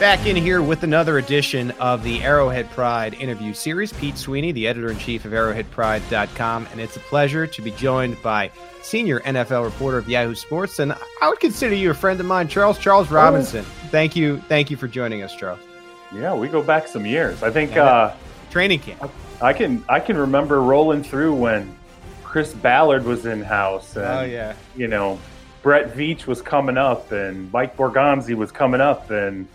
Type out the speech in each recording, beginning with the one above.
Back in here with another edition of the Arrowhead Pride interview series. Pete Sweeney, the editor in chief of arrowheadpride.com. And it's a pleasure to be joined by senior NFL reporter of Yahoo Sports. And I would consider you a friend of mine, Charles Charles Robinson. Oh. Thank you. Thank you for joining us, Charles. Yeah, we go back some years. I think uh, training camp. I can I can remember rolling through when Chris Ballard was in house. And, oh yeah. You know, Brett Veach was coming up and Mike Borgonzi was coming up and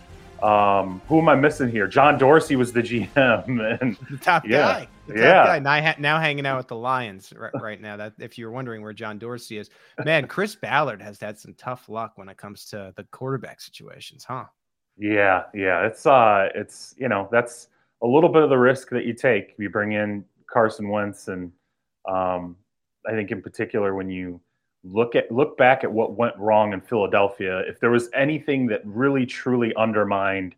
um, who am I missing here? John Dorsey was the GM, and the top yeah, guy. The top yeah. guy. Now, now hanging out with the Lions right, right now. That if you're wondering where John Dorsey is, man, Chris Ballard has had some tough luck when it comes to the quarterback situations, huh? Yeah, yeah. It's uh, it's you know that's a little bit of the risk that you take. You bring in Carson Wentz, and um, I think in particular when you look at look back at what went wrong in Philadelphia. If there was anything that really truly undermined,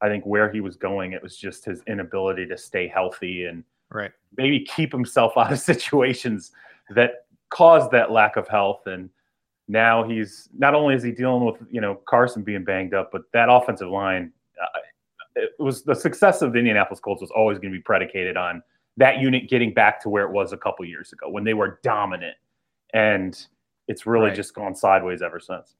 I think where he was going, it was just his inability to stay healthy and right maybe keep himself out of situations that caused that lack of health. And now he's not only is he dealing with you know Carson being banged up, but that offensive line. Uh, it was the success of the Indianapolis Colts was always going to be predicated on that unit getting back to where it was a couple years ago when they were dominant and it's really right. just gone sideways ever since.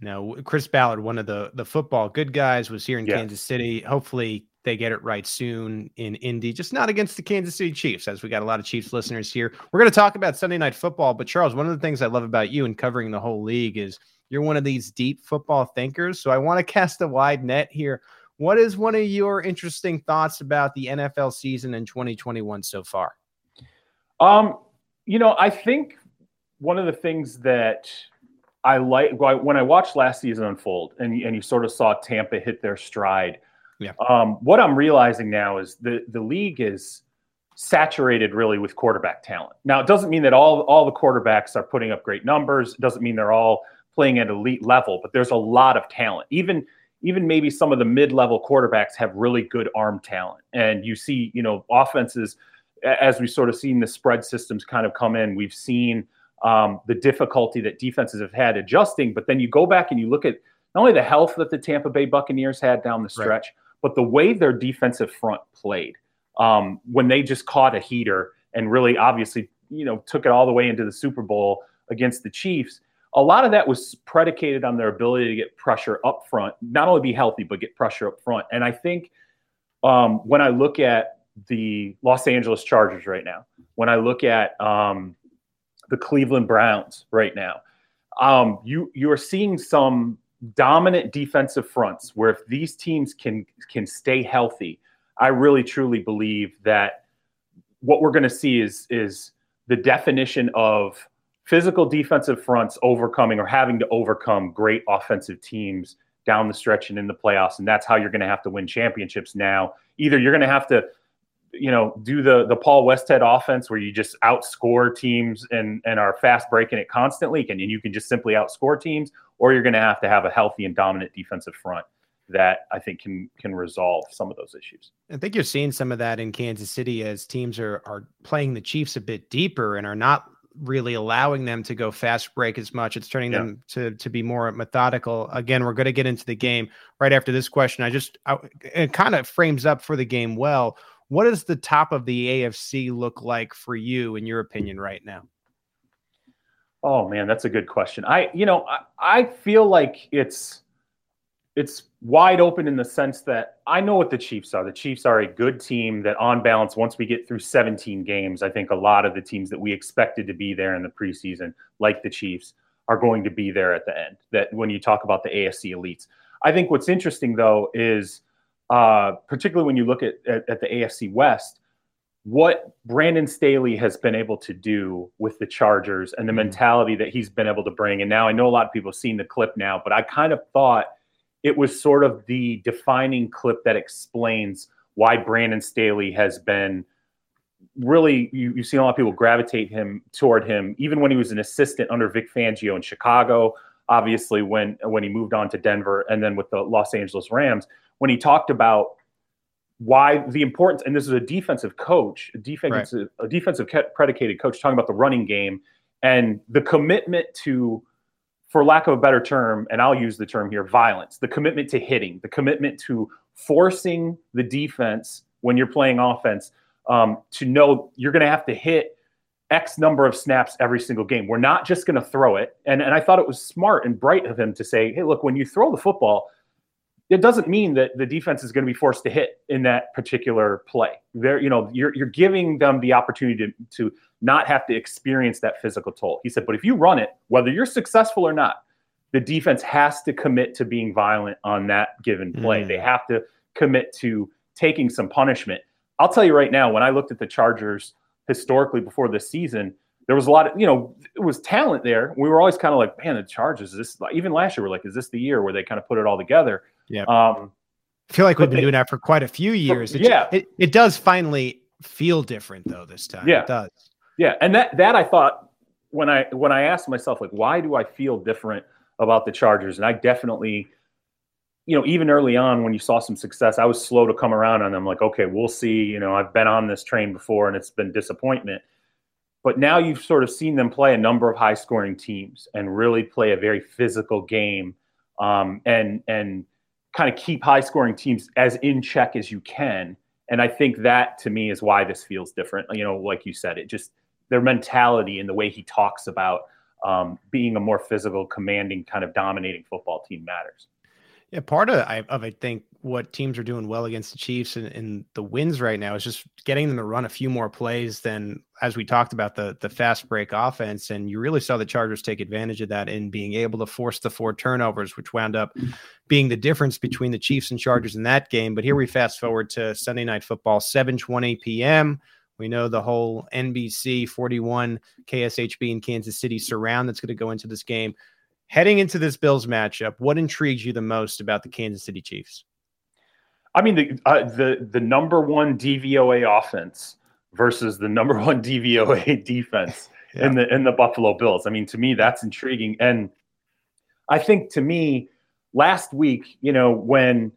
Now, Chris Ballard, one of the the football good guys, was here in Kansas City. Hopefully, they get it right soon in Indy. Just not against the Kansas City Chiefs, as we got a lot of Chiefs listeners here. We're going to talk about Sunday Night Football, but Charles, one of the things I love about you and covering the whole league is you're one of these deep football thinkers. So I want to cast a wide net here. What is one of your interesting thoughts about the NFL season in 2021 so far? Um, you know, I think one of the things that I like when I watched last season unfold and, and you sort of saw Tampa hit their stride. Yeah. Um, what I'm realizing now is the the league is saturated really with quarterback talent. Now it doesn't mean that all all the quarterbacks are putting up great numbers. It doesn't mean they're all playing at elite level, but there's a lot of talent. Even even maybe some of the mid-level quarterbacks have really good arm talent. And you see, you know, offenses as we sort of seen the spread systems kind of come in, we've seen um, the difficulty that defenses have had adjusting. But then you go back and you look at not only the health that the Tampa Bay Buccaneers had down the stretch, right. but the way their defensive front played um, when they just caught a heater and really obviously, you know, took it all the way into the Super Bowl against the Chiefs. A lot of that was predicated on their ability to get pressure up front, not only be healthy, but get pressure up front. And I think um, when I look at the Los Angeles Chargers right now, when I look at um, the Cleveland Browns right now. Um, you you are seeing some dominant defensive fronts where if these teams can can stay healthy, I really truly believe that what we're going to see is is the definition of physical defensive fronts overcoming or having to overcome great offensive teams down the stretch and in the playoffs and that's how you're going to have to win championships now either you're going to have to you know, do the the Paul Westhead offense where you just outscore teams and and are fast breaking it constantly, and you can just simply outscore teams, or you're going to have to have a healthy and dominant defensive front that I think can can resolve some of those issues. I think you're seeing some of that in Kansas City as teams are are playing the Chiefs a bit deeper and are not really allowing them to go fast break as much. It's turning yeah. them to to be more methodical. Again, we're going to get into the game right after this question. I just I, it kind of frames up for the game well. What does the top of the AFC look like for you, in your opinion, right now? Oh man, that's a good question. I, you know, I, I feel like it's it's wide open in the sense that I know what the Chiefs are. The Chiefs are a good team that, on balance, once we get through 17 games, I think a lot of the teams that we expected to be there in the preseason, like the Chiefs, are going to be there at the end. That when you talk about the AFC elites, I think what's interesting though is uh, particularly when you look at, at, at the AFC West, what Brandon Staley has been able to do with the Chargers and the mm. mentality that he's been able to bring. And now I know a lot of people have seen the clip now, but I kind of thought it was sort of the defining clip that explains why Brandon Staley has been really you, you see a lot of people gravitate him toward him even when he was an assistant under Vic Fangio in Chicago obviously when when he moved on to Denver and then with the Los Angeles Rams when he talked about why the importance, and this is a defensive coach, a defensive, right. a defensive predicated coach talking about the running game and the commitment to, for lack of a better term, and I'll use the term here, violence, the commitment to hitting, the commitment to forcing the defense when you're playing offense um, to know you're going to have to hit X number of snaps every single game. We're not just going to throw it. And, and I thought it was smart and bright of him to say, hey, look, when you throw the football, it doesn't mean that the defense is going to be forced to hit in that particular play. There, you know, you're you're giving them the opportunity to, to not have to experience that physical toll. He said, but if you run it, whether you're successful or not, the defense has to commit to being violent on that given play. Mm. They have to commit to taking some punishment. I'll tell you right now, when I looked at the Chargers historically before this season, there was a lot of, you know, it was talent there. We were always kind of like, man, the Chargers, this even last year, we're like, is this the year where they kind of put it all together? Yeah. Um, I feel like we've been they, doing that for quite a few years. It, yeah. It, it does finally feel different though this time. Yeah. It does. Yeah. And that that I thought when I when I asked myself, like, why do I feel different about the Chargers? And I definitely, you know, even early on when you saw some success, I was slow to come around on them, like, okay, we'll see. You know, I've been on this train before and it's been disappointment. But now you've sort of seen them play a number of high scoring teams and really play a very physical game. Um, and and kind of keep high scoring teams as in check as you can. And I think that to me is why this feels different. You know, like you said, it just their mentality and the way he talks about um, being a more physical, commanding, kind of dominating football team matters. Yeah, part of I, of I think what teams are doing well against the Chiefs and, the wins right now is just getting them to run a few more plays than as we talked about the the fast break offense. And you really saw the Chargers take advantage of that in being able to force the four turnovers, which wound up being the difference between the Chiefs and Chargers in that game. But here we fast forward to Sunday night football, 7:20 p.m. We know the whole NBC 41 KSHB in Kansas City surround that's going to go into this game. Heading into this Bills matchup, what intrigues you the most about the Kansas City Chiefs? I mean, the uh, the the number one DVOA offense versus the number one DVOA defense yeah. in the in the Buffalo Bills. I mean, to me, that's intriguing, and I think to me, last week, you know, when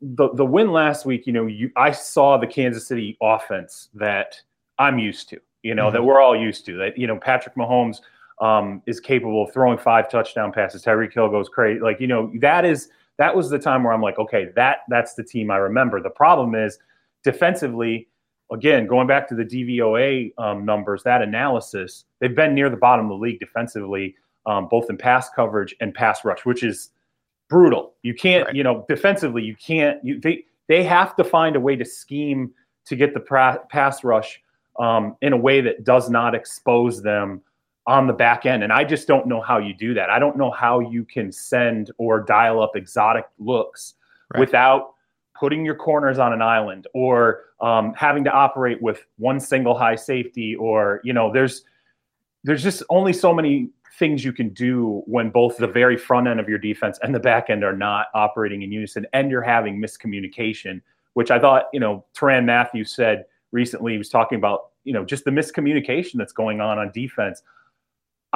the the win last week, you know, you I saw the Kansas City offense that I'm used to, you know, mm-hmm. that we're all used to. That you know, Patrick Mahomes um, is capable of throwing five touchdown passes. Tyreek Hill goes crazy. Like, you know, that is that was the time where I'm like, okay, that that's the team I remember. The problem is defensively, again, going back to the DVOA um, numbers, that analysis, they've been near the bottom of the league defensively, um, both in pass coverage and pass rush, which is brutal. You can't, right. you know, defensively, you can't. You they they have to find a way to scheme to get the pra- pass rush um, in a way that does not expose them on the back end. And I just don't know how you do that. I don't know how you can send or dial up exotic looks right. without putting your corners on an island or um, having to operate with one single high safety or you know there's there's just only so many things you can do when both the very front end of your defense and the back end are not operating in unison and you're having miscommunication which i thought you know Tyrann Mathieu said recently he was talking about you know just the miscommunication that's going on on defense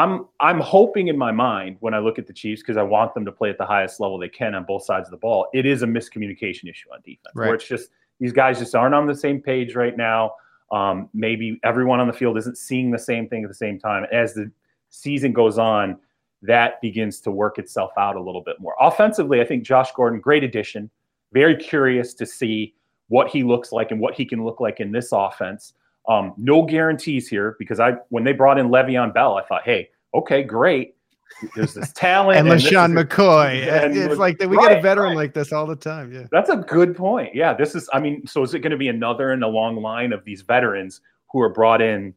I'm I'm hoping in my mind when I look at the Chiefs because I want them to play at the highest level they can on both sides of the ball. It is a miscommunication issue on defense right. where it's just these guys just aren't on the same page right now. Um, maybe everyone on the field isn't seeing the same thing at the same time. As the season goes on, that begins to work itself out a little bit more. Offensively, I think Josh Gordon, great addition. Very curious to see what he looks like and what he can look like in this offense. Um, no guarantees here because I when they brought in Le'Veon Bell, I thought, hey, okay, great. There's this talent and, and LeSean McCoy. And it's like we right, get a veteran right. like this all the time. Yeah, that's a good point. Yeah, this is. I mean, so is it going to be another in a long line of these veterans who are brought in,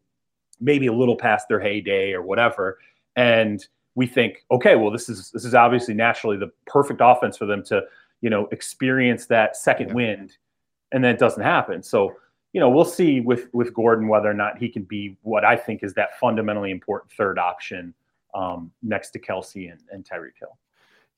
maybe a little past their heyday or whatever, and we think, okay, well, this is this is obviously naturally the perfect offense for them to, you know, experience that second yeah. wind, and then it doesn't happen. So, you know, we'll see with with Gordon whether or not he can be what I think is that fundamentally important third option um, next to Kelce and, and Tyreek Hill.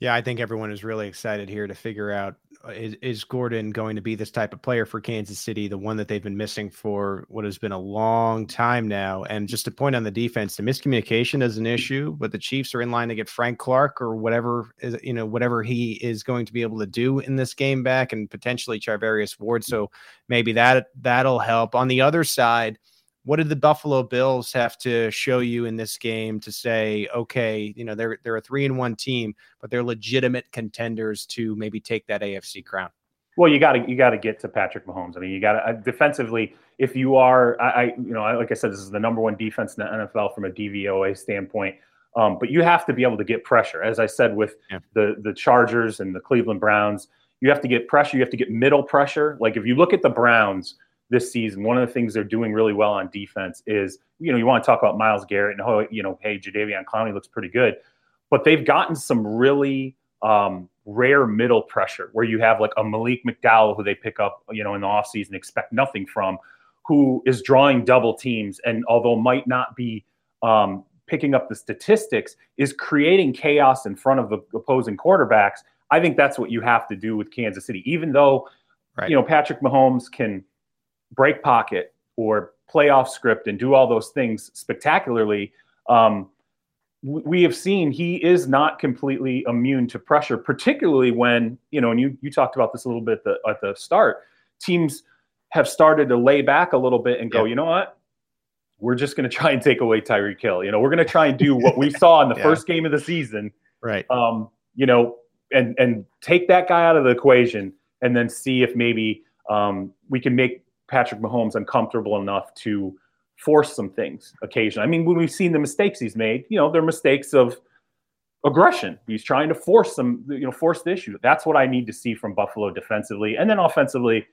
Yeah, I think everyone is really excited here to figure out uh, is, is Gordon going to be this type of player for Kansas City, the one that they've been missing for what has been a long time now. And just to point on the defense, the miscommunication is an issue, but the Chiefs are in line to get Frank Clark or whatever is you know whatever he is going to be able to do in this game back, and potentially Charvarius Ward. So maybe that that'll help. On the other side what did the Buffalo Bills have to show you in this game to say, okay, you know, they're they're a three and one team, but they're legitimate contenders to maybe take that AFC crown? Well, you got to you got to get to Patrick Mahomes. I mean, you got to uh, defensively. If you are, I, I, you know, like I said, this is the number one defense in the NFL from a DVOA standpoint. Um, but you have to be able to get pressure. As I said with yeah. the the Chargers and the Cleveland Browns, you have to get pressure. You have to get middle pressure. Like if you look at the Browns this season, one of the things they're doing really well on defense is, you know, you want to talk about Myles Garrett and, oh, you know, hey, Jadeveon Clowney looks pretty good, but they've gotten some really um, rare middle pressure where you have like a Malik McDowell who they pick up, you know, in the offseason, expect nothing from, who is drawing double teams and although might not be um, picking up the statistics, is creating chaos in front of the opposing quarterbacks. I think that's what you have to do with Kansas City, even though, right. you know, Patrick Mahomes can – break pocket or play off script and do all those things spectacularly, um, we have seen he is not completely immune to pressure, particularly when, you know, and you, you talked about this a little bit at the, at the start, teams have started to lay back a little bit and go, you know what? We're just going to try and take away Tyreek Hill. You know, we're going to try and do what we saw in the yeah. first game of the season. Right. Um, you know, and, and take that guy out of the equation and then see if maybe um, we can make Patrick Mahomes uncomfortable enough to force some things occasionally. I mean, when we've seen the mistakes he's made, you know, they're mistakes of aggression. He's trying to force some, you know, force the issue. That's what I need to see from Buffalo defensively. And then offensively,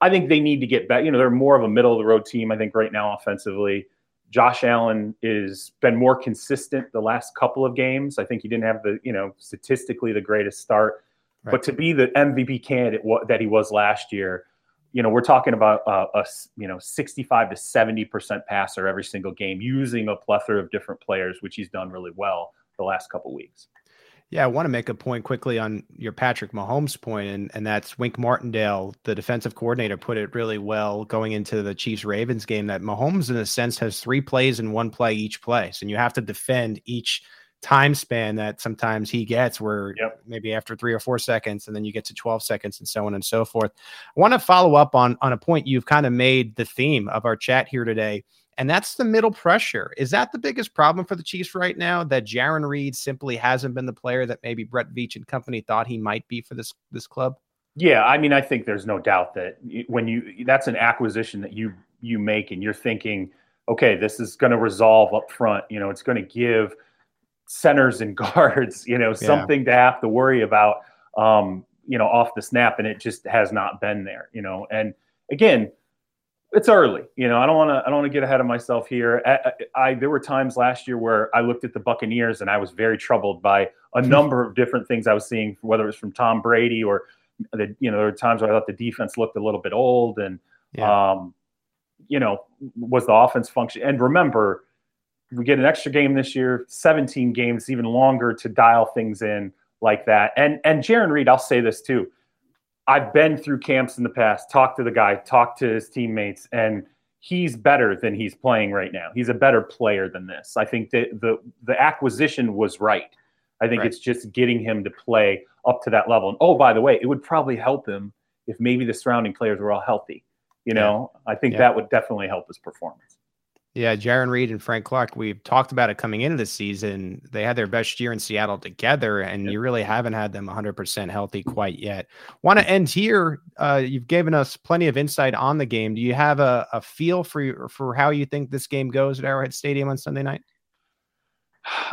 I think they need to get back. You know, they're more of a middle of the road team, I think, right now offensively. Josh Allen is been more consistent the last couple of games. I think he didn't have the, you know, statistically the greatest start. Right. But to be the MVP candidate that he was last year, you know, we're talking about uh, a you know 65 to 70 percent passer every single game, using a plethora of different players, which he's done really well the last couple weeks. Yeah, I want to make a point quickly on your Patrick Mahomes point, and, and that's Wink Martindale, the defensive coordinator, put it really well going into the Chiefs Ravens game. That Mahomes, in a sense, has three plays in one play each place, and you have to defend each time span that sometimes he gets where yep. maybe after three or four seconds and then you get to 12 seconds and so on and so forth. I want to follow up on on a point you've kind of made the theme of our chat here today and that's the middle pressure. Is that the biggest problem for the chiefs right now that Jarran Reed simply hasn't been the player that maybe brett veach and company thought he might be for this this club? Yeah i mean i think there's no doubt that when you that's an acquisition that you you make and you're thinking okay this is going to resolve up front you know it's going to give centers and guards, you know, something yeah. to have to worry about, um, you know, off the snap, and it just has not been there, you know. And again, it's early, you know. I don't want to, I don't want to get ahead of myself here. I, I, there were times last year where I looked at the Buccaneers and I was very troubled by a number of different things I was seeing, whether it was from Tom Brady or the, you know, there were times where I thought the defense looked a little bit old, and yeah. um, you know, was the offense function? And remember we get an extra game this year, 17 games, even longer to dial things in like that. And and Jarran Reed, I'll say this too. I've been through camps in the past, talked to the guy, talked to his teammates, and he's better than he's playing right now. He's a better player than this. I think that the the acquisition was right. I think right. it's just getting him to play up to that level. And oh, by the way, it would probably help him if maybe the surrounding players were all healthy. You know, yeah. I think yeah. that would definitely help his performance. Yeah, Jarran Reed and Frank Clark, we've talked about it coming into the season. They had their best year in Seattle together, and yep. you really haven't had them 100% healthy quite yet. Want to end here. Uh, you've given us plenty of insight on the game. Do you have a, a feel for for how you think this game goes at Arrowhead Stadium on Sunday night?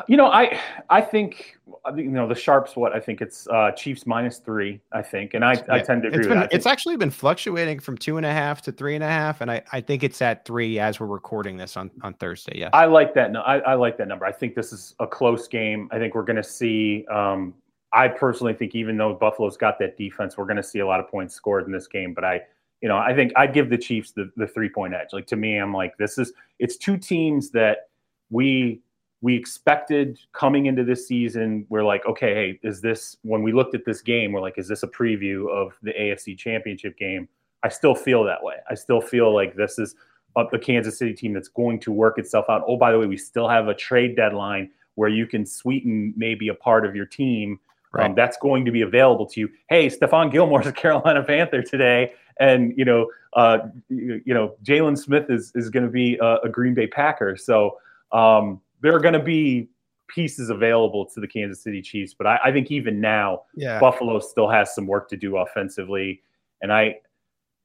You know, I I think you know the sharps. What I think it's uh, Chiefs minus three. I think, and I, I tend to agree it's been, It's actually been fluctuating from two and a half to three and a half, and I, I think it's at three as we're recording this on, on Thursday. Yeah, I like that. No, I, I like that number. I think this is a close game. I think we're going to see. Um, I personally think even though Buffalo's got that defense, we're going to see a lot of points scored in this game. But I, you know, I think I'd give the Chiefs the the three point edge. Like to me, I'm like this is it's two teams that we we expected coming into this season, we're like, okay, hey, is this when we looked at this game, we're like, is this a preview of the AFC championship game? I still feel that way. I still feel like this is a, Kansas City team that's going to work itself out. Oh, by the way, we still have a trade deadline where you can sweeten maybe a part of your team. Um, right. Um, that's going to be available to you. Hey, Stephon Gilmore's a Carolina Panther today, and you know, uh, you, you know, Jaylon Smith is is going to be a, a Green Bay Packer. So um, there are going to be pieces available to the Kansas City Chiefs, but I, I, think even now, yeah. Buffalo still has some work to do offensively, and I,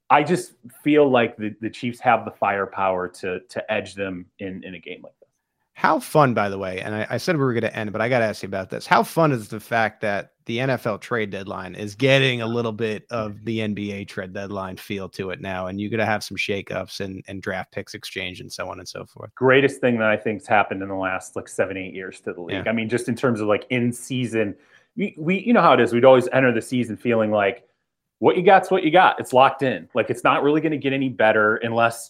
I just feel like the, the Chiefs have the firepower to to edge them in in a game like this. How fun, by the way, and I, I said we were going to end, but I got to ask you about this. How fun is the fact that the NFL trade deadline is getting a little bit of the NBA trade deadline feel to it now, and you're going to have some shakeups and, and draft picks exchange and so on and so forth. Greatest thing that I think's happened in the last like seven, eight years to the league. Yeah. I mean, just in terms of like in season, we, we you know how it is. We'd always enter the season feeling like what you got's what you got. It's locked in. Like it's not really going to get any better unless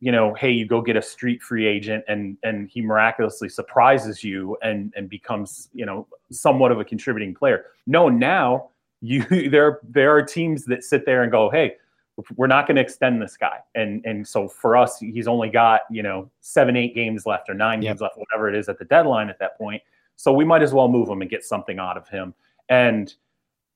you know, hey, you go get a street free agent and and he miraculously surprises you and and becomes, you know, somewhat of a contributing player. No, now you there there are teams that sit there and go, hey, we're not going to extend this guy. And and so for us, he's only got, you know, seven, eight games left or nine yep. games left, whatever it is at the deadline at that point. So we might as well move him and get something out of him. And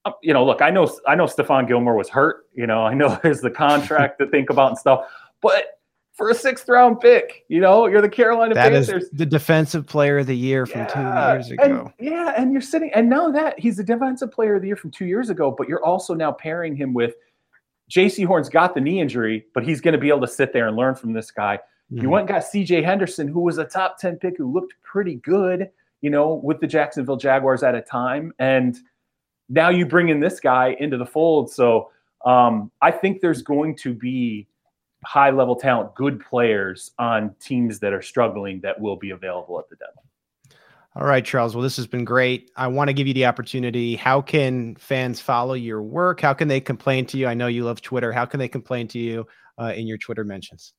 um, you know, look, I know I know Stephon Gilmore was hurt. You know, I know there's the contract to think about and stuff, but for a sixth round pick. You know, you're the Carolina that Panthers. the defensive player of the year from yeah, two years ago. And, yeah, and you're sitting, and now that he's the defensive player of the year from two years ago, but you're also now pairing him with Jaycee Horn's got the knee injury, but he's going to be able to sit there and learn from this guy. Mm-hmm. You went and got CJ Henderson, who was a top 10 pick who looked pretty good, you know, with the Jacksonville Jaguars at a time. And now you bring in this guy into the fold. So um, I think there's going to be high level talent, good players on teams that are struggling that will be available at the deadline. All right, Charles. Well, this has been great. I want to give you the opportunity. How can fans follow your work? How can they complain to you? I know you love Twitter. How can they complain to you uh, in your Twitter mentions?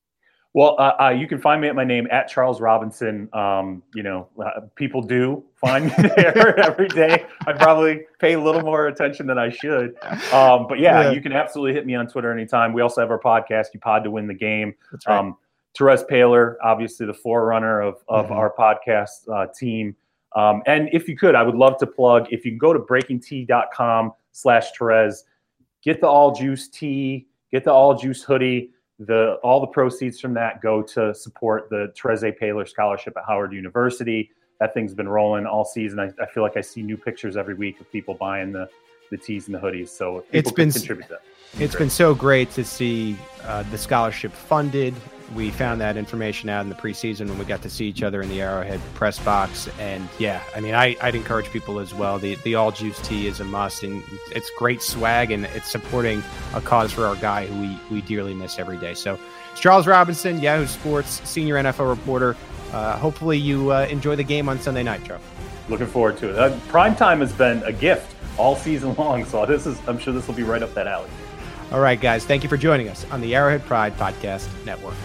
Well, uh, uh, you can find me at my name at Charles Robinson. Um, you know, uh, people do find me there every day. I probably pay a little more attention than I should. Um, but yeah, yeah, you can absolutely hit me on Twitter anytime. We also have our podcast, You Pod to Win the Game. That's right. Um, Terez Paylor, obviously the forerunner of, of mm-hmm. our podcast uh, team. Um, and if you could, I would love to plug, if you can go to breakingt.com slash Terez, get the all juice tee, get the all juice hoodie the all the proceeds from that go to support the Terez Paylor Scholarship at Howard University. That thing's been rolling all season. I, I, feel like I see new pictures every week of people buying the the tees and the hoodies. So it's been contribute that. It's been so great to see uh, the scholarship funded. We found that information out in the preseason when we got to see each other in the Arrowhead press box. And yeah, I mean, I, I'd encourage people as well. The the all juice tee is a must, and it's great swag, and it's supporting a cause for our guy who we we dearly miss every day. So, Charles Robinson, Yahoo Sports senior NFL reporter. Uh, hopefully, you uh, enjoy the game on Sunday night, Charles. Looking forward to it. Uh, prime time has been a gift all season long, so this is I'm sure this will be right up that alley. All right, guys, thank you for joining us on the Arrowhead Pride Podcast Network.